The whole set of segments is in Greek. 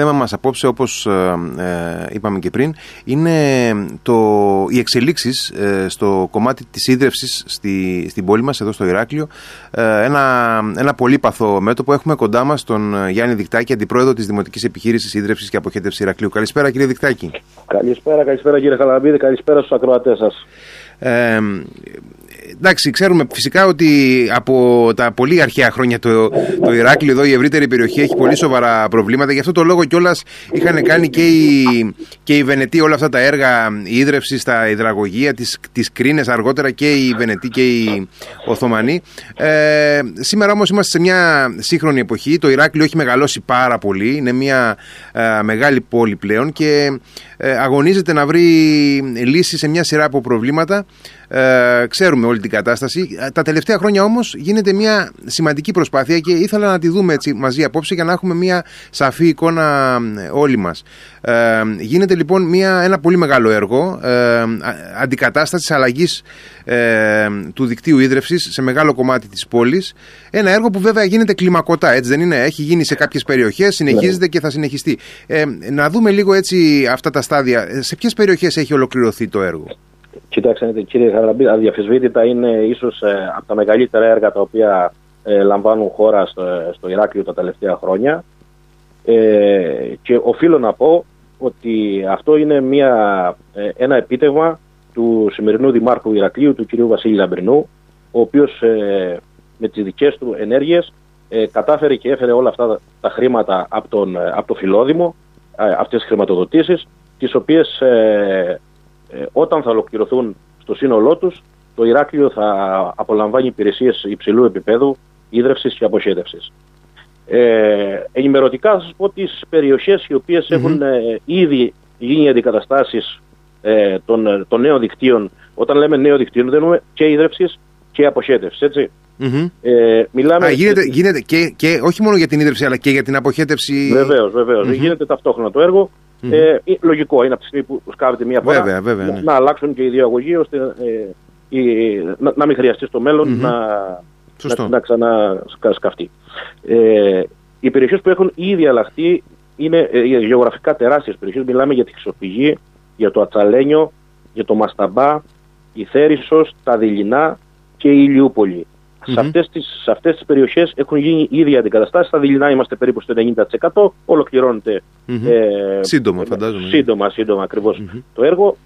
θέμα μας απόψε όπως είπαμε και πριν είναι το, οι εξελίξεις στο κομμάτι της ίδρυυσης στη, στην πόλη μας εδώ στο Ηράκλειο ένα, ένα πολύπαθο μέτωπο έχουμε κοντά μας τον Γιάννη Δικτάκη αντιπρόεδρο της Δημοτικής Επιχείρησης Ίδρυυσης και Αποχέτευσης Ηρακλείου. Καλησπέρα κύριε Δικτάκη. Καλησπέρα, καλησπέρα κύριε Χαλαμπίδη, καλησπέρα στους ακροατές σας. Ε, εντάξει, ξέρουμε φυσικά ότι από τα πολύ αρχαία χρόνια το, το Ηράκλειο εδώ, η ευρύτερη περιοχή, έχει πολύ σοβαρά προβλήματα. Γι' αυτό το λόγο κιόλας είχαν κάνει και οι, και οι Βενετοί όλα αυτά τα έργα ίδρυυση στα υδραγωγεία, τις, τις κρίνες αργότερα και οι Βενετοί και οι Οθωμανοί. Ε, σήμερα όμως είμαστε σε μια σύγχρονη εποχή. Το Ηράκλειο έχει μεγαλώσει πάρα πολύ. Είναι μια ε, μεγάλη πόλη πλέον και ε, αγωνίζεται να βρει λύσεις σε μια σειρά από προβλήματα. Ε, ξέρουμε όλη την κατάσταση. Ε, τα τελευταία χρόνια όμως γίνεται μια σημαντική προσπάθεια και ήθελα να τη δούμε έτσι μαζί απόψε για να έχουμε μια σαφή εικόνα όλοι μας. Ε, γίνεται λοιπόν μια, ένα πολύ μεγάλο έργο ε, αντικατάστασης αλλαγής ε, του δικτύου ίδρυυση σε μεγάλο κομμάτι της πόλης. Ένα έργο που βέβαια γίνεται κλιμακωτά, έτσι δεν είναι; Έχει γίνει σε κάποιες περιοχές, συνεχίζεται ναι. και θα συνεχιστεί. Ε, να δούμε λίγο έτσι αυτά τα στάδια. Σε ποιες περιοχές έχει ολοκληρωθεί το έργο; Κοιτάξτε, κύριε Χαραμπή, αδιαφεσβήτητα είναι ίσως ε, από τα μεγαλύτερα έργα τα οποία ε, λαμβάνουν χώρα στο, στο Ηράκλειο τα τελευταία χρόνια. Ε, και οφείλω να πω ότι αυτό είναι μια, ε, ένα επίτευγμα του σημερινού Δημάρχου Ηρακλείου, του κυρίου Βασίλη Λαμπρινού, ο οποίος ε, με τις δικές του ενέργειες κατάφερε και έφερε όλα αυτά τα χρήματα από, τον, από το Φιλόδημο, αυτές τις χρηματοδοτήσεις, τις οποίες ε, όταν θα ολοκληρωθούν στο σύνολό τους, το Ηράκλειο θα απολαμβάνει υπηρεσίες υψηλού επίπεδου ίδρυυση και αποχέτευσης. Ε, ενημερωτικά θα σας πω τις περιοχές οι οποίες έχουν ε, ήδη γίνει αντικαταστάσεις ε, των, των νέων δικτύων. Όταν λέμε νέο δικτύο, δεν εννοούμε και ίδρυυση και αποχέτευσης. Έτσι. Ε, μιλάμε... Α, γίνεται, γίνεται και, και όχι μόνο για την ίδρυψη αλλά και για την αποχέτευση. Βεβαίως, βεβαίως. Γίνεται ταυτόχρονα το έργο. Mm-hmm. Ε, λογικό είναι από τη στιγμή που σκάβεται μία φορά βέβαια, βέβαια, ναι. να αλλάξουν και οι δύο αγωγοί ώστε ε, να, να, μην χρειαστεί στο μέλλον mm-hmm. να, να, να ξανασκαφτεί. Ε, οι περιοχές που έχουν ήδη αλλάχθεί είναι ε, γεωγραφικά τεράστιες περιοχές. Μιλάμε για τη Χρυσοφυγή, για το Ατσαλένιο, για το Μασταμπά, η Θέρισος, τα Δειλινά και η Ηλιούπολη. Mm-hmm. Σε αυτές τις, σε αυτές τις περιοχές έχουν γίνει ήδη αντικαταστάσεις. Στα Δειλινά είμαστε περίπου στο 90%. Ολοκληρώνεται mm-hmm. ε, σύντομα, φαντάζομαι. Σύντομα, σύντομα ακριβώς mm-hmm. το έργο.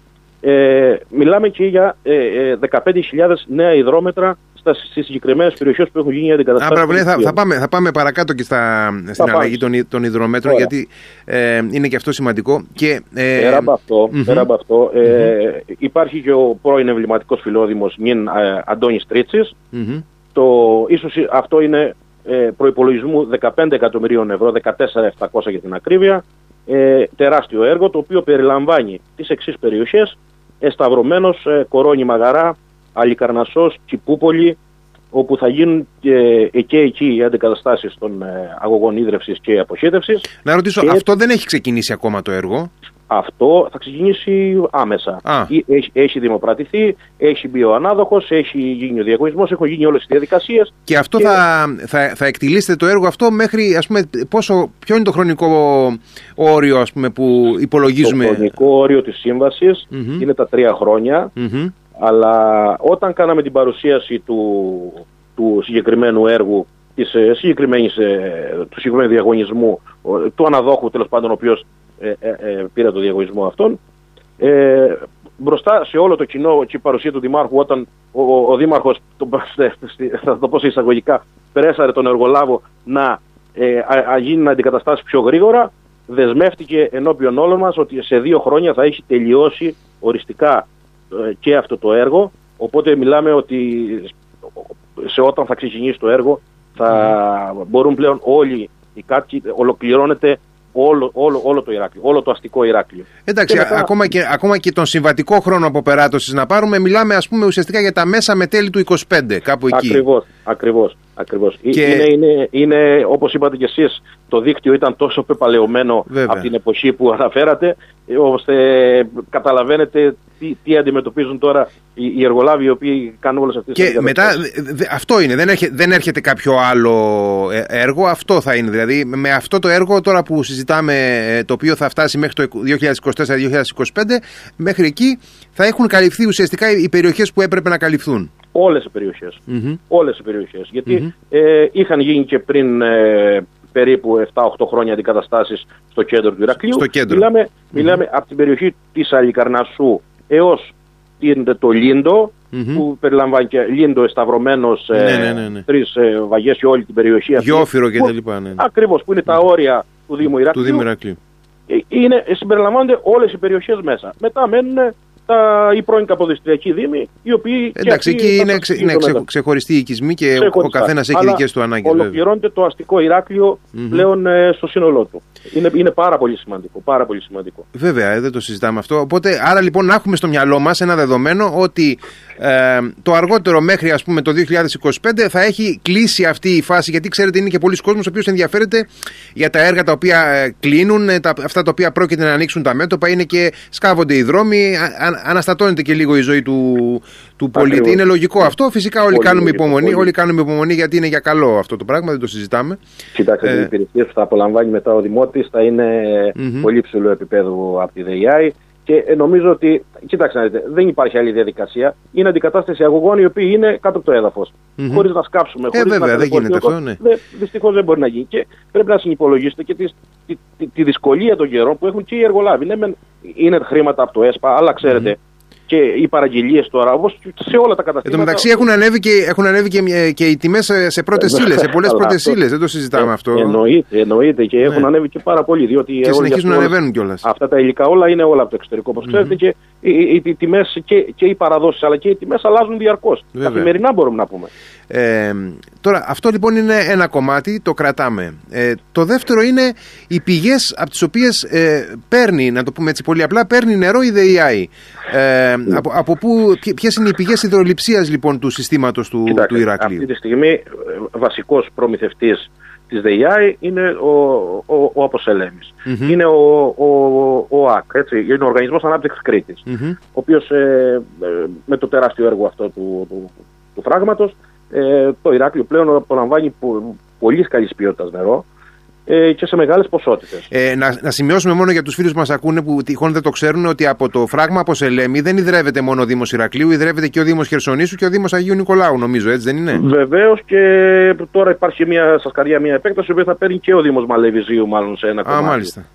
Ε, μιλάμε και για ε, 15.000 ε, νέα υδρόμετρα στις συγκεκριμένες περιοχές που έχουν γίνει αντικαταστάσεις. Ναι, θα, θα, πάμε, θα πάμε παρακάτω και στα, στην αλλαγή των, των υδρομέτρων, γιατί ε, είναι και αυτό σημαντικό. Και, ε, πέρα από αυτό, mm-hmm. πέρα από αυτό ε, mm-hmm. υπάρχει και ο πρώην εμβληματικός φιλόδημος Νιν ε, Αντώνης Τρίτσι, mm-hmm. Το, ίσως αυτό είναι ε, προϋπολογισμού 15 εκατομμυρίων ευρώ, 14.700 για την ακρίβεια. Ε, τεράστιο έργο το οποίο περιλαμβάνει τις εξής περιοχές Εσταυρωμένος, ε, Κορώνη Μαγαρά, Αλικαρνασσός, Κιπούπολη όπου θα γίνουν και, και εκεί οι αντικαταστάσεις των ε, αγωγών ίδρυυσης και αποχέτευσης. Να ρωτήσω, αυτό δεν έχει ξεκινήσει ακόμα το έργο; Αυτό θα ξεκινήσει άμεσα. Έχει, έχει δημοπρατηθεί, έχει μπει ο ανάδοχος, έχει γίνει ο διαγωνισμός, έχουν γίνει όλες οι διαδικασίες. Και αυτό Θα, θα, θα εκτιλήσετε το έργο αυτό μέχρι, ας πούμε, πόσο, ποιο είναι το χρονικό όριο ας πούμε, που υπολογίζουμε; Το χρονικό όριο της σύμβασης είναι τα τρία χρόνια. Αλλά όταν κάναμε την παρουσίαση του, του συγκεκριμένου έργου της ε, συγκεκριμένης, ε, του συγκεκριμένου διαγωνισμού, του αναδόχου τέλος πάντων, ο οποίος ε, ε, ε, πήρε το διαγωνισμό αυτόν. Ε, μπροστά σε όλο το κοινό και η παρουσία του Δημάρχου, όταν ο, ο, ο Δήμαρχος, το, θα το πω σε εισαγωγικά, πρέσαρε τον εργολάβο να ε, α, γίνει να αντικαταστάσει πιο γρήγορα, δεσμεύτηκε ενώπιον όλων μας ότι σε δύο χρόνια θα έχει τελειώσει οριστικά και αυτό το έργο. Οπότε μιλάμε ότι σε όταν θα ξεκινήσει το έργο θα μπορούν πλέον όλοι οι κάτοικοι, ολοκληρώνεται όλο, όλο, όλο το Ηράκλειο, όλο το αστικό Ηράκλειο. Εντάξει, μετά... ακόμα, και, ακόμα και τον συμβατικό χρόνο αποπεράτωσης να πάρουμε, μιλάμε ας πούμε ουσιαστικά για τα μέσα με τέλη του 25, κάπου εκεί. Ακριβώς, ακριβώς. Ακριβώς. Και... Είναι, είναι, είναι, όπως είπατε και εσείς, το δίκτυο ήταν τόσο πεπαλαιωμένο από την εποχή που αναφέρατε, ώστε καταλαβαίνετε τι, τι αντιμετωπίζουν τώρα οι, οι εργολάβοι οι οποίοι κάνουν όλες αυτές τις Και μετά, αυτό είναι, δεν έρχεται, δεν έρχεται κάποιο άλλο ε, έργο, αυτό θα είναι. Δηλαδή, με αυτό το έργο τώρα που συζητάμε, ε, το οποίο θα φτάσει μέχρι το 2024-2025, μέχρι εκεί θα έχουν καλυφθεί ουσιαστικά οι περιοχές που έπρεπε να καλυφθούν. Όλες οι περιοχές. Mm-hmm. Όλες οι περιοχές. Γιατί ε, είχαν γίνει και πριν ε, περίπου 7-8 χρόνια αντικαταστάσεις στο κέντρο του Ηρακλείου. Στο κέντρο. Μιλάμε, μιλάμε από την περιοχή της Αλικαρνασσού έως το λιντο που περιλαμβάνει και Λίντο εσταυρωμένος ναι, ε, ναι, ναι, ναι. τρεις ε, βαγές σε όλη την περιοχή αυτή. Γιόφυρο και τα λοιπά. Ναι. ναι. Ακριβώς που είναι τα όρια του Δήμου Ηρακλείου. Του Δήμου Ηρακλείου. Ε, είναι, συμπεριλαμβάνονται όλες οι περιοχές μέσα. Μετά μένουν τα, οι πρώην καποδιστριακοί δήμοι, οι οποίοι. Εντάξει, εκεί είναι, ξε, είναι ξε, ξεχωριστοί οικισμοί και ο καθένας έχει δικές του ανάγκες. Ολοκληρώνεται το αστικό Ηράκλειο mm-hmm. πλέον ε, στο σύνολό του. Είναι, είναι πάρα πολύ σημαντικό. Πάρα πολύ σημαντικό. Βέβαια, ε, δεν το συζητάμε αυτό. Οπότε, άρα λοιπόν να έχουμε στο μυαλό μας ένα δεδομένο ότι ε, το αργότερο μέχρι ας πούμε το 2025 θα έχει κλείσει αυτή η φάση γιατί ξέρετε είναι και πολλοί κόσμος ο οποίος ενδιαφέρεται για τα έργα τα οποία ε, κλείνουν, ε, τα, αυτά τα οποία πρόκειται να ανοίξουν τα μέτωπα είναι και σκάβονται οι δρόμοι, α, αναστατώνεται και λίγο η ζωή του, του πολίτη. Είναι λογικό αυτό. Φυσικά όλοι κάνουμε υπομονή, όλοι κάνουμε υπομονή γιατί είναι για καλό αυτό το πράγμα, δεν το συζητάμε. Κοιτάξτε, ε, οι υπηρεσίε που θα απολαμβάνει μετά ο Δημότης θα είναι mm-hmm. πολύ ψηλό επίπεδο από τη ΔΕΙΑΗ. Και ε, νομίζω ότι, κοιτάξτε να δείτε, δεν υπάρχει άλλη διαδικασία. Είναι αντικατάσταση αγωγών οι οποίοι είναι κάτω από το έδαφος. Mm-hmm. Χωρίς να σκάψουμε, ε, χωρίς να δεν γίνεται αυτό, ναι. Δυστυχώς δεν μπορεί να γίνει. Και πρέπει να συνυπολογίσετε και τη, τη, τη, τη, δυσκολία των καιρών που έχουν και οι εργολάβοι. Ναι, είναι χρήματα από το ΕΣΠΑ, αλλά ξέρετε, mm-hmm και οι παραγγελίες τώρα, όπως σε όλα τα καταστήματα. Εν τω μεταξύ έχουν ανέβει και, έχουν ανέβει και, και οι τιμές σε πρώτες ε, ύλες, σε πολλές πρώτες ύλες. Δεν το συζητάμε ε, αυτό. Εννοείται, εννοείται και έχουν ναι. ανέβει και πάρα πολύ. Διότι και συνεχίζουν να ανεβαίνουν κιόλας. Αυτά τα υλικά όλα είναι όλα από το εξωτερικό, όπως mm-hmm. ξέρετε. Και οι, οι, οι τιμές και, και οι παραδόσεις αλλά και οι τιμές αλλάζουν διαρκώς. Καθημερινά μπορούμε να πούμε. Ε, τώρα, αυτό λοιπόν είναι ένα κομμάτι, το κρατάμε. Ε, το δεύτερο είναι οι πηγές από τις οποίες ε, παίρνει, να το πούμε έτσι πολύ απλά, παίρνει νερό η ΔΕΙΑΗ. Ε, ναι. από, από ποιες είναι οι πηγές υδροληψία λοιπόν του συστήματος του, του Ηρακλείου. Αυτή τη στιγμή, ε, βασικός προμηθευτής της ΔΕΙΑΗ είναι ο, ο, ο αποσελεμης Είναι ο, ο, ο ΟΑΚ, έτσι, είναι ο Οργανισμός Ανάπτυξης Κρήτης. Mm-hmm. Ο οποίος ε, με το τεράστιο έργο αυτό του, του, του, του ε, το Ηράκλειο πλέον απολαμβάνει πολύ καλής ποιότητας νερό ε, και σε μεγάλες ποσότητες. Ε, να, να σημειώσουμε μόνο για τους φίλους που μας ακούνε που τυχόν δεν το ξέρουν ότι από το φράγμα από Σελέμι δεν ιδρεύεται μόνο ο Δήμος Ηρακλείου, ιδρεύεται και ο Δήμος Χερσονήσου και ο Δήμος Αγίου Νικολάου, νομίζω, έτσι δεν είναι; Βεβαίως και τώρα υπάρχει μια, σας καρδιά μια επέκταση που θα παίρνει και ο Δήμος Μαλεβιζίου, μάλλον σε ένα κομμάτι. Α, μάλιστα.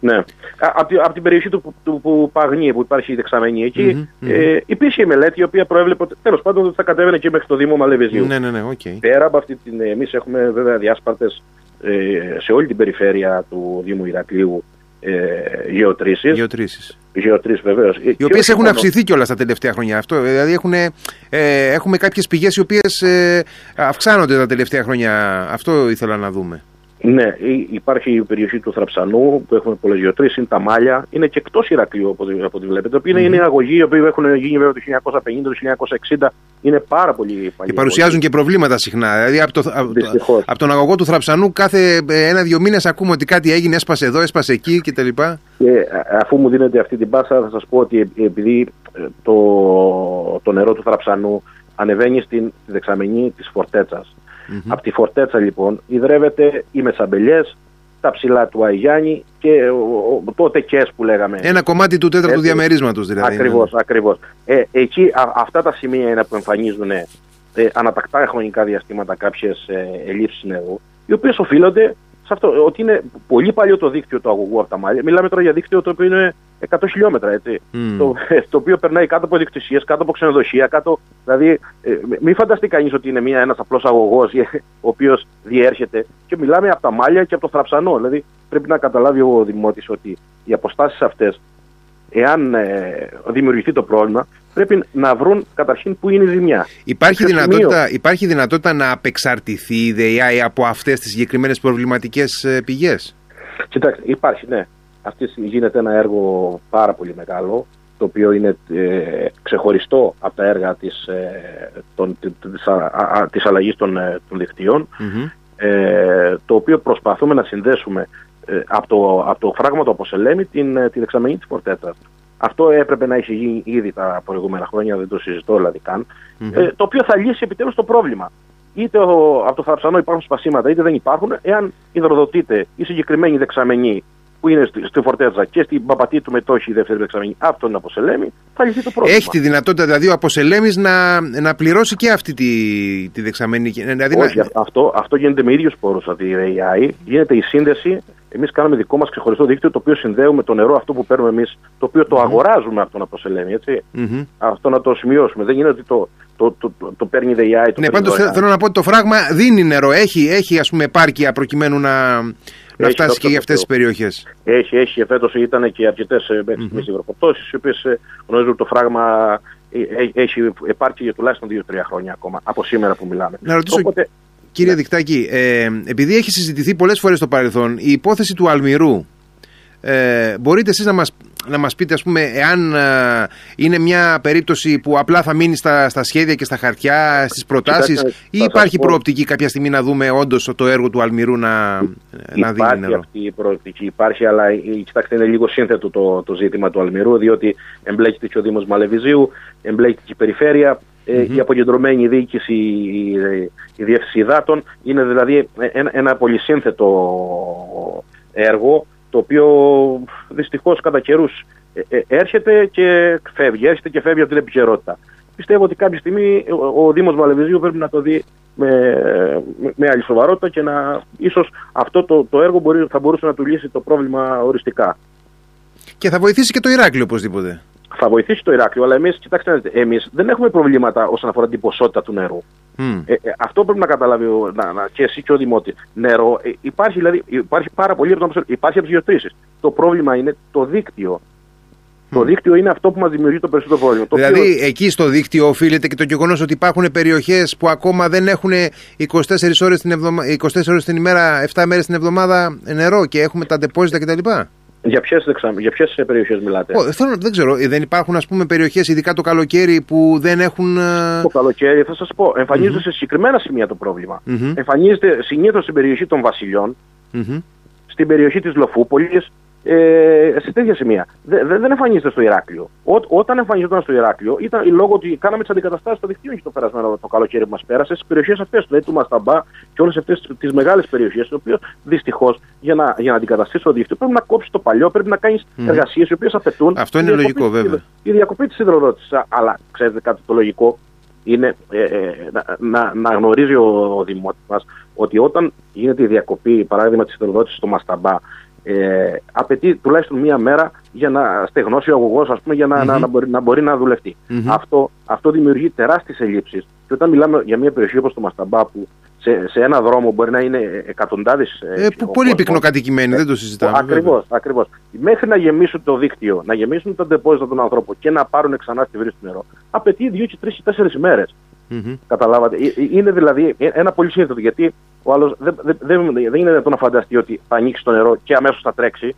Ναι. Από, από την περιοχή του, του, του Παγνή που υπάρχει η δεξαμενή εκεί, mm-hmm, ε, υπήρχε η μελέτη η οποία προέβλεπε ότι τέλος πάντων θα κατέβαινε και μέχρι το Δήμο Μαλεβιζίου. Ναι, ναι, ναι, okay. Πέρα από αυτή την. Εμείς έχουμε βέβαια διάσπαρτες ε, σε όλη την περιφέρεια του Δήμου Ηρακλείου ε, γεωτρήσεις. Γεωτρήσεις. Γεωτρήσεις βεβαίως. Οι οποίες έχουν αυξηθεί κιόλας τα τελευταία χρόνια αυτό. Δηλαδή έχουν, ε, έχουμε κάποιες πηγές οι οποίες ε, αυξάνονται τα τελευταία χρόνια. Αυτό ήθελα να δούμε. Ναι, υπάρχει η περιοχή του Θραψανού που έχουμε πολλές γεωτρήσει, είναι τα Μάλια, είναι και εκτός Ηρακλείου από ό,τι βλέπετε. Mm-hmm. Είναι αγωγοί οι οποίοι έχουν γίνει βέβαια το 1950, το 1960, είναι πάρα πολύ παλιοί. Και παρουσιάζουν και προβλήματα συχνά. Δηλαδή από, το, από, από τον αγωγό του Θραψανού κάθε ε, ένα-δύο μήνες ακούμε ότι κάτι έγινε, έσπασε εδώ, έσπασε εκεί κτλ. Και αφού μου δίνετε αυτή την πάσα, θα σας πω ότι επειδή ε, το, το νερό του Θραψανού ανεβαίνει στην δεξαμενή της Φορτέτσας. Mm-hmm. Από τη Φορτέτσα λοιπόν ιδρεύεται οι Μεσαμπελιές, τα ψηλά του Αγιάννη και ο, το ΤΕΚΕΣ που λέγαμε. Ένα κομμάτι του τέταρτου Έτσι, διαμερίσματος δηλαδή. Ακριβώς, ναι. ακριβώς. Ε, εκεί α, αυτά τα σημεία είναι που εμφανίζουν ε, ανατακτά χρονικά διαστήματα κάποιες ε, ελλείψεις νερού, οι οποίες οφείλονται σε αυτό, ότι είναι πολύ παλιό το δίκτυο του αγωγού από τα μάλια. Μιλάμε τώρα για δίκτυο το οποίο είναι 100 χιλιόμετρα, έτσι. Mm. Το, το οποίο περνάει κάτω από δικτυσίες, κάτω από ξενοδοχεία, κάτω. Δηλαδή, ε, μην φανταστεί κανείς ότι είναι ένας απλός αγωγός ο οποίος διέρχεται. Και μιλάμε από τα μάλια και από το θραψανό. Δηλαδή, πρέπει να καταλάβει ο Δημότης ότι οι αποστάσεις αυτές, εάν ε, δημιουργηθεί το πρόβλημα, πρέπει να βρουν καταρχήν που είναι η ζημιά. Υπάρχει, δυνατότητα, υπάρχει δυνατότητα να απεξαρτηθεί η ΔΕΙΑ από αυτές τις συγκεκριμένες προβληματικές ε, πηγές; Κοιτάξτε, υπάρχει, ναι. Αυτή γίνεται ένα έργο πάρα πολύ μεγάλο. το οποίο είναι ε, ξεχωριστό από τα έργα της, ε, των, της, α, της αλλαγής των, ε, των δικτυων ε, το οποίο προσπαθούμε να συνδέσουμε ε, από, το, από το φράγμα του Αποσελέμη την, την εξαμενή της Φορτέτας. Αυτό έπρεπε να έχει γίνει ήδη τα προηγούμενα χρόνια, δεν το συζητώ δηλαδή καν, το οποίο θα λύσει επιτέλους το πρόβλημα. Είτε ο, από το θαψανό υπάρχουν σπασίματα, είτε δεν υπάρχουν, εάν υδροδοτείται η συγκεκριμένη δεξαμενή που είναι στη, στη Φορτέζα και στην Παπατή του Μετόχη η δεύτερη δεξαμενή από τον Αποσελέμη, θα λυθεί το πρόβλημα. Έχει τη δυνατότητα δηλαδή ο Αποσελέμη να, να πληρώσει και αυτή τη, τη δεξαμενή. Δηλαδή Όχι, να... αυτό, αυτό γίνεται με ίδιου πόρους από τη ΡΕΙΑΗ. Γίνεται η σύνδεση. Εμείς κάνουμε δικό μας ξεχωριστό δίκτυο το οποίο συνδέουμε το νερό αυτό που παίρνουμε εμείς, το οποίο το αγοράζουμε από τον Αποσελέμη. Έτσι. Mm-hmm. Αυτό να το σημειώσουμε. Δεν γίνεται ότι το, το, το, το, το παίρνει η ΔΕΙΑΗ. Ναι, πάντως θέλω να πω ότι το φράγμα δίνει νερό. Έχει, έχει ας πούμε επάρκεια προκειμένου να, να φτάσει και για αυτές τις περιοχές. Έχει, έχει. Φέτο ήταν και αρκετές mm-hmm. υγροποπτώσει, οι οποίες ε, γνωρίζουν ότι το φράγμα ε, έχει επάρκεια για τουλάχιστον 2-3 χρόνια ακόμα από σήμερα που μιλάμε. Να ρωτήσω, Οπότε, κύριε ναι. Δικτάκη, ε, επειδή έχει συζητηθεί πολλές φορές στο παρελθόν η υπόθεση του Αλμυρού, ε, μπορείτε εσείς να μας να μας πείτε ας πούμε εάν ε, είναι μια περίπτωση που απλά θα μείνει στα, στα σχέδια και στα χαρτιά, στις προτάσεις ή υπάρχει προοπτική κάποια στιγμή να δούμε όντως το έργο του Αλμυρού να, να δίνει Υπάρχει αυτή η προοπτική, υπάρχει αλλά κοιτάξτε είναι λίγο σύνθετο το, το ζήτημα του Αλμυρού διότι εμπλέκεται και ο Δήμος Μαλεβιζίου, εμπλέκεται και η Περιφέρεια, mm-hmm. η αποκεντρωμένη διοίκηση, η, η διεύθυνση υδάτων. Είναι δηλαδή ένα, ένα πολυσύνθετο έργο το οποίο δυστυχώς κατά καιρούς ε, ε, έρχεται και φεύγει, έρχεται και φεύγει από την επικαιρότητα. Πιστεύω ότι κάποια στιγμή ο, ο Δήμος Μαλεβιζίου πρέπει να το δει με, με, άλλη σοβαρότητα και να ίσως αυτό το, το έργο μπορεί, θα μπορούσε να του λύσει το πρόβλημα οριστικά. Και θα βοηθήσει και το Ηράκλειο οπωσδήποτε θα βοηθήσει το Ηράκλειο, αλλά εμείς, κοιτάξτε, εμείς δεν έχουμε προβλήματα όσον αφορά την ποσότητα του νερού. Mm. Ε, ε, αυτό πρέπει να καταλάβει να, να, και εσύ και ο Δημότη. Νερό ε, υπάρχει, δηλαδή, υπάρχει πάρα πολύ από Υπάρχει από τις γεωτρήσει. Το πρόβλημα είναι το δίκτυο. Mm. Το δίκτυο είναι αυτό που μας δημιουργεί το περισσότερο πρόβλημα. Το δηλαδή, οποίο... εκεί στο δίκτυο οφείλεται και το γεγονός ότι υπάρχουν περιοχές που ακόμα δεν έχουν 24 ώρες την, εβδομα... 24 ώρες την ημέρα, 7 μέρες την εβδομάδα νερό και έχουμε τα ντεπόζιτα κτλ. Για ποιες για ποιες περιοχές μιλάτε; Oh, θέλω, δεν ξέρω, δεν υπάρχουν ας πούμε περιοχές, ειδικά το καλοκαίρι, που δεν έχουν. Ε, το καλοκαίρι, θα σας πω, εμφανίζεται mm-hmm. σε συγκεκριμένα σημεία το πρόβλημα. Mm-hmm. Εμφανίζεται συνήθως στην περιοχή των Βασιλιών, mm-hmm. στην περιοχή της Λοφούπολης, ε, σε τέτοια σημεία. Δε, δεν εμφανίζεται στο Ηράκλειο. Ό, όταν εμφανίζονταν στο Ηράκλειο ήταν λόγω ότι κάναμε τις αντικαταστάσεις στο δικτύο και το περασμένο το καλοκαίρι που μας πέρασε στις περιοχές αυτές, δηλαδή του Μασταμπά και όλες αυτές τις μεγάλες περιοχές, τι οποίε δυστυχώς για να, για να αντικαταστήσει το δίκτυο πρέπει να κόψει το παλιό, πρέπει να κάνει mm. εργασίες οι οποίες απαιτούν. Αυτό είναι λογικό, βέβαια. Η διακοπή της υδροδότηση. Αλλά ξέρετε κάτι το λογικό είναι ε, ε, να, να, γνωρίζει ο, ο Δημότης μας ότι όταν γίνεται η διακοπή, παράδειγμα, της υδροδότηση στο Μασταμπά, ε, απαιτεί τουλάχιστον μία μέρα για να στεγνώσει ο αγωγός, ας πούμε, για να, να, να, μπορεί, να μπορεί να δουλευτεί. Αυτό, αυτό δημιουργεί τεράστιες ελλείψεις. Και όταν μιλάμε για μια περιοχή όπως το Μασταμπά, που σε, σε ένα δρόμο μπορεί να είναι εκατοντάδες. Ε, πολύ πυκνοκατοικημένοι, δεν το συζητάμε. Ακριβώς, ακριβώς. Μέχρι να γεμίσουν το δίκτυο, να γεμίσουν τα ντεπόζιτα των ανθρώπων και να πάρουν ξανά στη βρύση του νερό, απαιτεί δύο και τρεις ή τέσσερις ημέρε. Mm-hmm. Καταλάβατε. Ε, ε, είναι δηλαδή ένα πολύ σύνθετο γιατί ο άλλος δεν, δεν, δεν, δεν είναι δυνατόν να φανταστεί ότι θα ανοίξει το νερό και αμέσως θα τρέξει.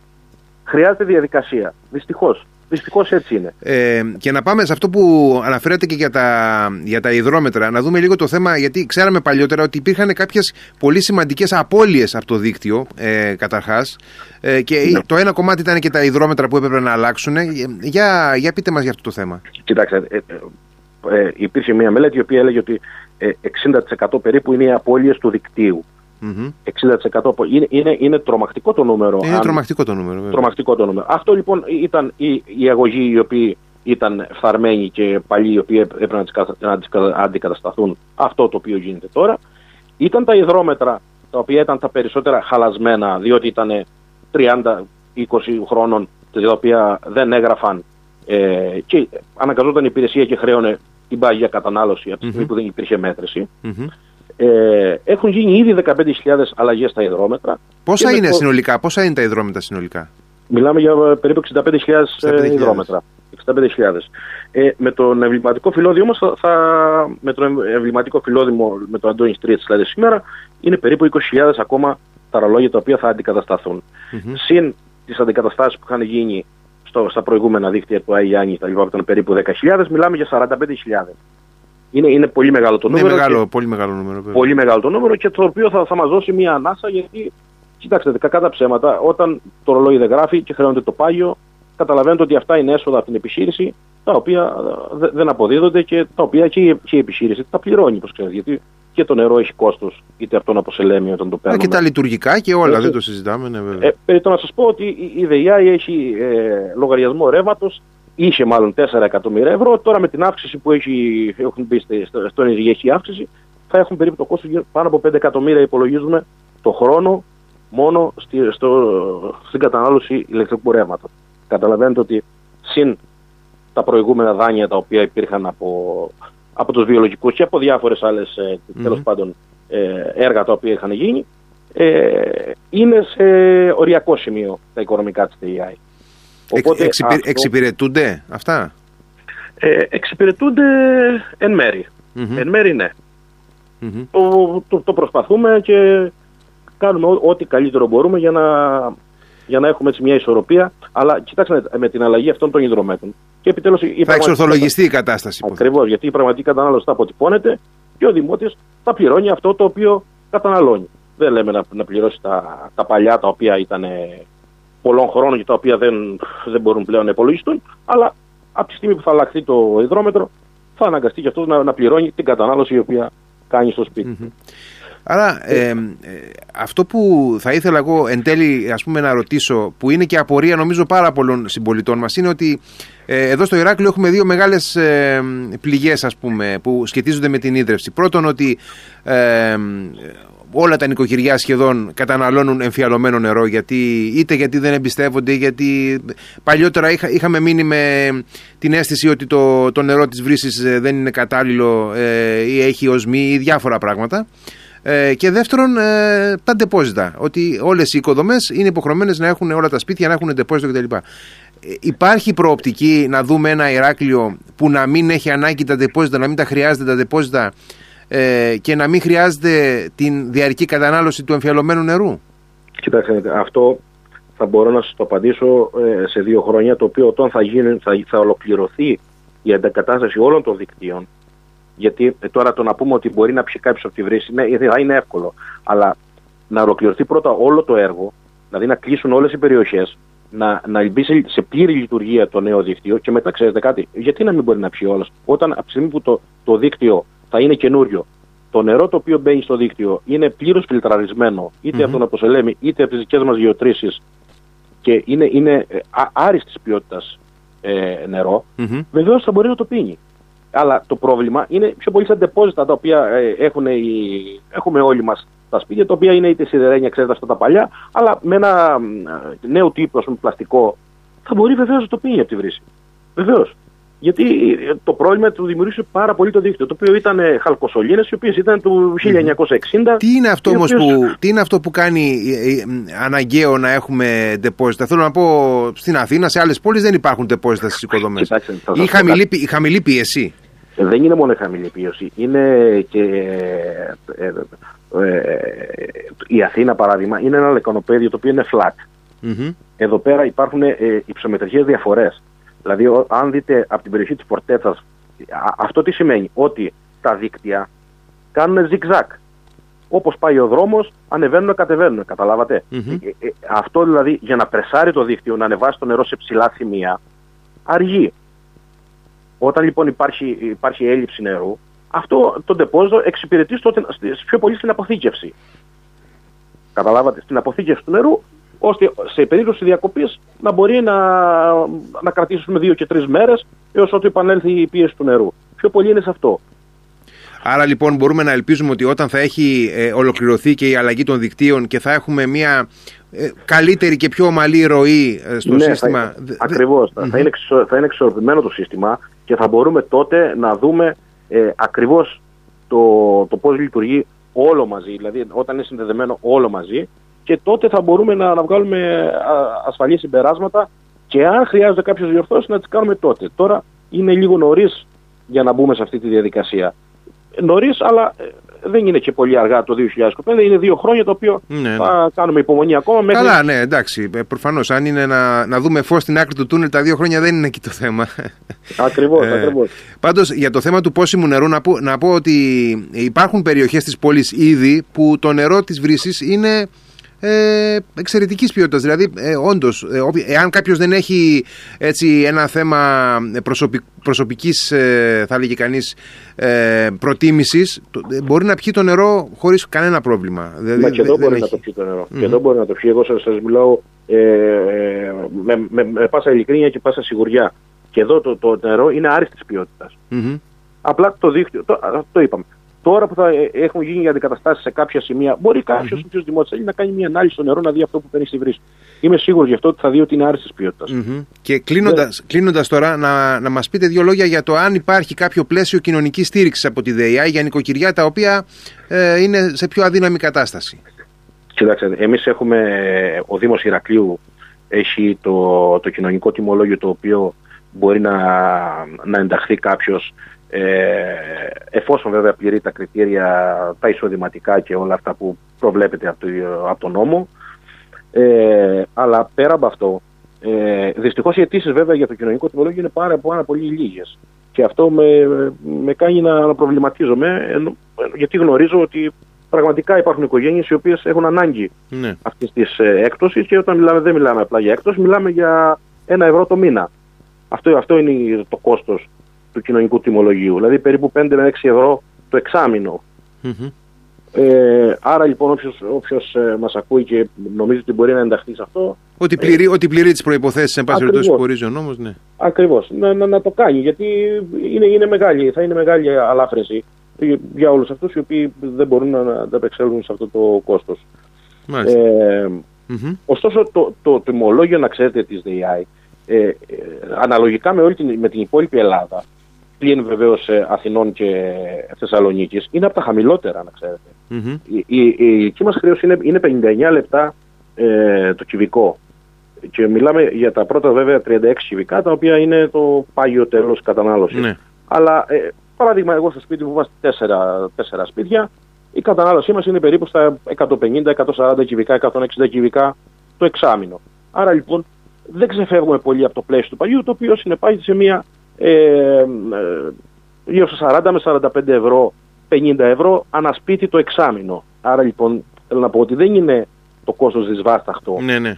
Χρειάζεται διαδικασία. Δυστυχώς. Δυστυχώς έτσι είναι. Ε, και να πάμε σε αυτό που αναφέρατε και για τα, για τα υδρόμετρα, να δούμε λίγο το θέμα, γιατί ξέραμε παλιότερα ότι υπήρχαν κάποιες πολύ σημαντικές απώλειες από το δίκτυο, ε, καταρχάς. Ε, και ναι. το ένα κομμάτι ήταν και τα υδρόμετρα που έπρεπε να αλλάξουν. Ε, για, για πείτε μας για αυτό το θέμα. Κοιτάξτε, ε, ε, υπήρχε μια μελέτη η οποία έλεγε ότι 60% ε, περίπου είναι οι απώλειες του δικτύου. Mm-hmm. 60% είναι, είναι, είναι τρομακτικό το νούμερο. Είναι αν... τρομακτικό το νούμερο. Βέβαια. Τρομακτικό το νούμερο. Αυτό λοιπόν ήταν οι, οι αγωγοί οι οποίοι ήταν φθαρμένοι και παλιοί οι οποίοι έπρεπε να τις αντικατασταθούν. Αυτό το οποίο γίνεται τώρα. Ήταν τα υδρόμετρα τα οποία ήταν τα περισσότερα χαλασμένα διότι ήταν 30-20 χρόνων τα οποία δεν έγραφαν ε, και αναγκαζόταν η υπηρεσία και χρέωνε την πάγια κατανάλωση από τη στιγμή που δεν υπήρχε μέτρηση. Ε, έχουν γίνει ήδη 15.000 αλλαγές στα υδρόμετρα. Πόσα είναι το... συνολικά, πόσα είναι τα υδρόμετρα συνολικά; Μιλάμε για περίπου 65.000 ε, υδρόμετρα. 65.000. Ε, με τον εμβληματικό φυλώδιο όμως, θα, θα, με τον εμβληματικό φυλώδημο, με τον Αντώνη Στρίτς δηλαδή σήμερα, είναι περίπου 20.000 ακόμα τα ρολόγια τα οποία θα αντικατασταθούν. Mm-hmm. Συν τις αντικαταστάσεις που είχαν γίνει στο, στα προηγούμενα δίκτυα του Αγιάννη τα λοιπά που ήταν περίπου 10.000, μιλάμε για 45.000. Είναι, είναι πολύ μεγάλο το Ναι, νούμερο. μεγάλο, και- πολύ μεγάλο νούμερο. βέβαια. πολύ μεγάλο το νούμερο και το οποίο θα, θα μας δώσει μια ανάσα γιατί, κοιτάξτε, κακά τα ψέματα, όταν το ρολόι δεν γράφει και χρεώνεται το πάγιο, καταλαβαίνετε ότι αυτά είναι έσοδα από την επιχείρηση τα οποία ε, δε- δεν αποδίδονται και τα οποία και η, και η επιχείρηση τα πληρώνει, όπως ξέρετε. Γιατί και το νερό έχει κόστος, είτε αυτό από σελέμι όταν το Α, παίρνουμε. και τα λειτουργικά και όλα, Έτσι. δεν το συζητάμε, ναι, βέβαια. Ε, περί το να σας πω ότι η- η ΔΕΙΑ έχει ε, λογαριασμό ρεύματος, είχε μάλλον 4 εκατομμύρια ευρώ. Τώρα με την αύξηση που έχει, έχουν μπει στη- στο, στο ενεργειακή αύξηση, θα έχουν περίπου το κόστος πάνω από 5 εκατομμύρια υπολογίζουμε το χρόνο μόνο στη, στο, στην κατανάλωση ηλεκτρικού ρεύματος. Καταλαβαίνετε ότι συν τα προηγούμενα δάνεια τα οποία υπήρχαν από, από τους βιολογικούς και από διάφορες άλλες ε, Μμμ. τέλος πάντων ε, έργα τα οποία είχαν γίνει ε, είναι σε οριακό σημείο τα οικονομικά της ΤΕΙΑΗ. Εξ- εξυπηρε- Εξυπηρετούνται αυτά; ε, εξυπηρετούνται εν μέρη. Μμμ, Εν μέρη ναι. μμμ. Το, το, το προσπαθούμε και κάνουμε ό- ό,τι καλύτερο μπορούμε για να, για να έχουμε έτσι μια ισορροπία. Αλλά κοιτάξτε με την αλλαγή αυτών των υδρομέτρων. Και επιτέλους η Θα πραγματική- εξορθολογιστεί η κατάσταση. υποθέτω. Ακριβώς, γιατί η πραγματική κατανάλωση θα αποτυπώνεται και ο δημότης θα πληρώνει αυτό το οποίο καταναλώνει. Δεν λέμε να, να πληρώσει τα, τα παλιά τα οποία ήταν ε, πολλών χρόνων και τα οποία δεν, δεν μπορούν πλέον να υπολογιστούν, αλλά από τη στιγμή που θα αλλάχθεί το υδρόμετρο θα αναγκαστεί και αυτός να, να πληρώνει την κατανάλωση η οποία κάνει στο σπίτι. Μμμ. Άρα ε, ε, αυτό που θα ήθελα εγώ εν τέλει ας πούμε να ρωτήσω που είναι και απορία νομίζω πάρα πολλών συμπολιτών μας είναι ότι ε, εδώ στο Ηράκλειο έχουμε δύο μεγάλες ε, πληγές ας πούμε που σχετίζονται με την ίδρυυση. Πρώτον ότι ε, όλα τα νοικοκυριά σχεδόν καταναλώνουν εμφιαλωμένο νερό γιατί, είτε γιατί δεν εμπιστεύονται γιατί παλιότερα είχα, είχαμε μείνει με την αίσθηση ότι το, το νερό της βρύσης ε, δεν είναι κατάλληλο ε, ή έχει οσμή ή διάφορα πράγματα. Ε, και δεύτερον, ε, τα ντεπόζιτα. Ότι όλες οι οικοδομές είναι υποχρεωμένες να έχουν όλα τα σπίτια, να έχουν ντεπόζιτο κτλ. Ε, υπάρχει προοπτική να δούμε ένα Ηράκλειο που να μην έχει ανάγκη τα ντεπόζιτα, να μην τα χρειάζεται τα ντεπόζιτα ε, και να μην χρειάζεται την διαρκή κατανάλωση του εμφιαλωμένου νερού; Κοιτάξτε, αυτό θα μπορώ να σας το απαντήσω ε, σε δύο χρόνια, το οποίο όταν θα, γίνει, θα, θα ολοκληρωθεί η αντακατάσταση όλων των δικτύων. Γιατί ε, τώρα το να πούμε ότι μπορεί να πιει κάποιος από τη βρύση ναι, θα είναι εύκολο. Αλλά να ολοκληρωθεί πρώτα όλο το έργο, δηλαδή να κλείσουν όλες οι περιοχές, να, να μπει σε, σε πλήρη λειτουργία το νέο δίκτυο και μετά ξέρετε κάτι, γιατί να μην μπορεί να πιει όλος. Όταν από τη στιγμή που το, το δίκτυο θα είναι καινούριο, το νερό το οποίο μπαίνει στο δίκτυο είναι πλήρως φιλτραρισμένο, είτε Μμμ. από τον Αποσελέμη είτε από τις δικές μας γεωτρήσεις και είναι, είναι ε, α- άριστης ποιότητας ε, νερό, Μμμ. βεβαίως θα μπορεί να το πίνει. Αλλά το πρόβλημα είναι πιο πολύ στα ντεπόζιτα τα οποία ε, έχουν οι, έχουμε όλοι μας τα σπίτια, τα οποία είναι είτε σιδερένια, ξέρετε αυτά τα παλιά, αλλά με ένα μ, ε, νέο τύπο, ας πούμε, πλαστικό, θα μπορεί βεβαίως να το πίνει από τη βρύση. Βεβαίως. Γιατί ε, το πρόβλημα του δημιουργήσε πάρα πολύ το δίκτυο, το οποίο ήταν ε, χαλκοσωλήνες, οι οποίες ήταν του 1960. Τι είναι αυτό οι όμως οποίες- που, τι είναι αυτό που κάνει ε, ε, αναγκαίο να έχουμε ντεπόζιτα. Θέλω να πω στην Αθήνα, σε άλλες πόλεις δεν υπάρχουν ντεπόζιτα στις οικοδομές. Κοιτάξτε, θα σας Η πω χαμηλή, κάτι. πι- η χαμηλή πίεση; Ε, Δεν είναι μόνο η χαμηλή πίεση, είναι και ε, ε, ε, η Αθήνα παράδειγμα είναι ένα λεκανοπέδιο το οποίο είναι flat. Μμμ. Εδώ πέρα υπάρχουν ε, υψομετρικές διαφορές. Δηλαδή ο- αν δείτε από την περιοχή της Πορτέτσας, α- αυτό τι σημαίνει, ότι τα δίκτυα κάνουν zigzag. Όπως πάει ο δρόμος, ανεβαίνουν, κατεβαίνουν, καταλάβατε; Μμμ. Ε, ε, αυτό δηλαδή για να πρεσάρει το δίκτυο, να ανεβάσει το νερό σε ψηλά σημεία, αργεί. Όταν λοιπόν υπάρχει, υπάρχει έλλειψη νερού, αυτό το ντεπόζιτο εξυπηρετεί στο, στις- πιο πολύ στην αποθήκευση. Καταλάβατε, στην αποθήκευση του νερού, ώστε σε περίπτωση διακοπής να μπορεί να, να κρατήσουμε δύο και τρεις μέρες έως ότου επανέλθει η πίεση του νερού. Πιο πολύ είναι σε αυτό. Άρα λοιπόν μπορούμε να ελπίζουμε ότι όταν θα έχει ε, ολοκληρωθεί και η αλλαγή των δικτύων και θα έχουμε μια ε, καλύτερη και πιο ομαλή ροή ε, στο ναι, σύστημα. Θα, δε- δε- ακριβώς. Θα, Μμμ. θα, είναι εξισο- θα είναι εξισορροπημένο το σύστημα και θα μπορούμε τότε να δούμε ε, ακριβώς το, το πώς λειτουργεί όλο μαζί. Δηλαδή όταν είναι συνδεδεμένο όλο μαζί και τότε θα μπορούμε να, να βγάλουμε α, ασφαλή συμπεράσματα και αν χρειάζεται κάποιες διορθώσεις να τις κάνουμε τότε. Τώρα είναι λίγο νωρίς για να μπούμε σε αυτή τη διαδικασία. Νωρίς, αλλά ε, δεν είναι και πολύ αργά το 2025, είναι δύο χρόνια το οποίο Ναι, θα κάνουμε υπομονή ακόμα. Μέχρι... Καλά, ναι, εντάξει. Προφανώς, αν είναι να, να δούμε φως στην άκρη του τούνελ, τα δύο χρόνια δεν είναι εκεί το θέμα. Ακριβώς, Ε, ακριβώς. Πάντως, για το θέμα του πόσιμου νερού, να πω, να πω ότι υπάρχουν περιοχές της πόλης ήδη που το νερό της βρύσης είναι ε, εξαιρετικής ποιότητας. Δηλαδή, ε, όντως, ε, όποι- εάν κάποιος δεν έχει έτσι, ένα θέμα προσωπικ, προσωπικής, ε, θα έλεγε κανείς, ε, προτίμησης, μπορεί να πιει το νερό χωρίς κανένα πρόβλημα. Δηλαδή, Μα και εδώ δεν- δεν μπορεί να έχει. το πιει το νερό. Και εδώ μπορεί να το πιει. Εγώ σας, σας μιλάω ε, ε, με, με, με πάσα ειλικρίνεια και πάσα σιγουριά. Και εδώ το, το νερό είναι άριστης ποιότητας. Μμμ. Απλά το δίκτυο, το, α, το είπαμε. Τώρα που θα ε, έχουν γίνει οι αντικαταστάσεις σε κάποια σημεία, μπορεί κάποιος, mm-hmm. όποιο θέλει να κάνει μια ανάλυση στο νερό να δει αυτό που παίρνει στη βρύση. Είμαι σίγουρος γι' αυτό ότι θα δει ότι είναι άριστης ποιότητας. Μμμ. Και κλείνοντας, κλείνοντας τώρα, να, να μας πείτε δύο λόγια για το αν υπάρχει κάποιο πλαίσιο κοινωνικής στήριξης από τη ΔΕΙΑ για νοικοκυριά τα οποία ε, είναι σε πιο αδύναμη κατάσταση. Κοιτάξτε, εμείς έχουμε, ο Δήμος Ηρακλείου έχει το, το κοινωνικό τιμολόγιο το οποίο μπορεί να, να ενταχθεί κάποιος ε, εφόσον βέβαια πληρεί τα κριτήρια, τα εισοδηματικά και όλα αυτά που προβλέπεται από, το, από τον νόμο. Ε, αλλά πέρα από αυτό, ε, δυστυχώς οι αιτήσεις βέβαια για το κοινωνικό τιμολόγιο είναι πάρα, πάρα πολύ λίγες. Και αυτό με, με κάνει να, να προβληματίζομαι, ενώ- γιατί γνωρίζω ότι πραγματικά υπάρχουν οικογένειες οι οποίες έχουν ανάγκη Ναι. αυτής της έκπτωσης και όταν μιλάμε, δεν μιλάμε απλά για έκπτωση, μιλάμε για ένα ευρώ το μήνα. Αυτό, αυτό είναι το κόστος του κοινωνικού τιμολογίου. Δηλαδή περίπου 5 με 6 ευρώ το εξάμεινο. Μμμ. Ε, άρα λοιπόν όποιος, όποιος ε, μας ακούει και νομίζει ότι μπορεί να ενταχθεί σε αυτό, Ότι πληρεί, ότι πληρεί τις προϋποθέσεις, εν πάση Ακριβώς. περιπτώσει που ορίζει ο νόμος, ναι. ακριβώς, να, να, να το κάνει. Γιατί είναι, είναι μεγάλη, θα είναι μεγάλη αλάφρυνση για όλους αυτούς οι οποίοι δεν μπορούν να, να ανταπεξέλθουν σε αυτό το κόστος. Μάλιστα. Ε, Μμμ. Ωστόσο, το, το, το τιμολόγιο, να ξέρετε, της ΔΕΙΑΗ, ε, ε, αναλογικά με, όλη την, με την υπόλοιπη Ελλάδα, πλην βεβαίως Αθηνών και Θεσσαλονίκης, είναι από τα χαμηλότερα, να ξέρετε. Μμμ. Η, η, η δική μας χρέωση είναι, είναι 59 λεπτά ε, το κυβικό. Και μιλάμε για τα πρώτα βέβαια 36 κυβικά, τα οποία είναι το πάγιο τέλος κατανάλωσης. Ναι. Αλλά, ε, παράδειγμα, εγώ στο σπίτι μου είμαστε τέσσερα, τέσσερα σπίτια. Η κατανάλωσή μας είναι περίπου στα 150, 140 κυβικά, 160 κυβικά το εξάμηνο. Άρα λοιπόν δεν ξεφεύγουμε πολύ από το πλαίσιο του παγιού, το οποίο συνεπάγεται σε μια ε, ε, γύρω στα 40 με 45 ευρώ, 50 ευρώ ανά σπίτι το εξάμηνο. Άρα λοιπόν θέλω να πω ότι δεν είναι το κόστος δυσβάσταχτο Ναι, ναι.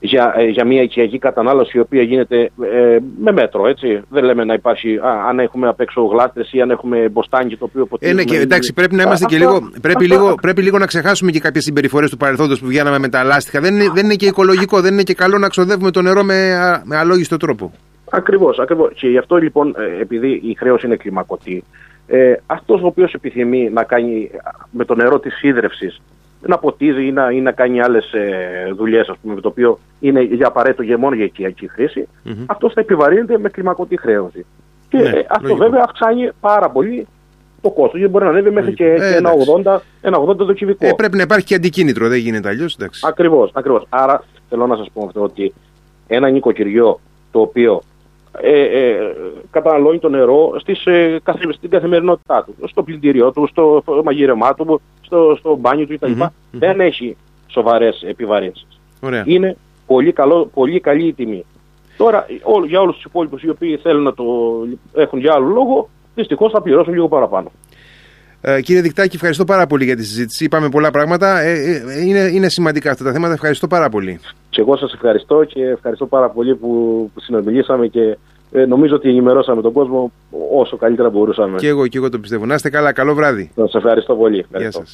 για, ε, για μια οικιακή κατανάλωση η οποία γίνεται ε, με μέτρο, έτσι. Δεν λέμε να υπάρχει, α, αν έχουμε απ' έξω γλάστρες ή αν έχουμε μποστάνι το οποίο Ε, ναι, ποτίζουμε και ή- εντάξει, πρέπει να είμαστε Α, και αυτά- λίγο. Πρέπει, αυτά- λίγο, πρέπει λίγο να ξεχάσουμε και κάποιες συμπεριφορές του παρελθόντος που βγαίναμε με τα λάστιχα. Δεν είναι, δεν είναι και οικολογικό, δεν είναι και καλό να ξοδεύουμε το νερό με, α- με αλόγιστο τρόπο. Ακριβώς, ακριβώς. Και γι' αυτό λοιπόν, ε, επειδή η χρέωση είναι κλιμακωτή, ε, αυτός ο οποίος επιθυμεί να κάνει α, με το νερό της ίδρευσης, να ποτίζει ή να, ή να κάνει άλλες ε, δουλειές, ας πούμε, με το οποίο είναι για απαραίτητο για μόνο για οικιακή χρήση, Μμμ. αυτός θα επιβαρύνεται με κλιμακωτή χρέωση. Και Ναι, ε, αυτό λογικό. βέβαια αυξάνει πάρα πολύ το κόστος, γιατί μπορεί να ανέβει μέχρι και, Λογικό. Ε, και ένα, εντάξει. 80, ένα 80 το κυβικό. Ε, πρέπει να υπάρχει και αντικίνητρο, δεν γίνεται αλλιώς. Ακριβώς, ακριβώς. Άρα θέλω να σας πω αυτό ότι ένα νοικοκυριό το οποίο ε, ε, καταναλώνει το νερό στις, ε, καθε- στην καθημερινότητά του, στο πλυντήριό του, στο μαγείρεμά του, στο, στο μπάνιο του κτλ. Μμμ, μμμ. Δεν έχει σοβαρές επιβαρύνσεις. Ωραία. Είναι πολύ, καλό, πολύ καλή η τιμή. Τώρα ό, για όλους τους υπόλοιπους οι οποίοι θέλουν να το έχουν για άλλο λόγο, δυστυχώς θα πληρώσουν λίγο παραπάνω. Ε, κύριε Δικτάκη, ευχαριστώ πάρα πολύ για τη συζήτηση. Είπαμε πολλά πράγματα. Ε, ε, είναι, είναι σημαντικά αυτά τα θέματα. Ευχαριστώ πάρα πολύ. Και εγώ σας ευχαριστώ και ευχαριστώ πάρα πολύ που, που συνομιλήσαμε και ε, νομίζω ότι ενημερώσαμε τον κόσμο όσο καλύτερα μπορούσαμε. Και εγώ, και εγώ το πιστεύω. Να είστε καλά. Καλό βράδυ. Σας ευχαριστώ πολύ. Γεια Ευχαριστώ. σας.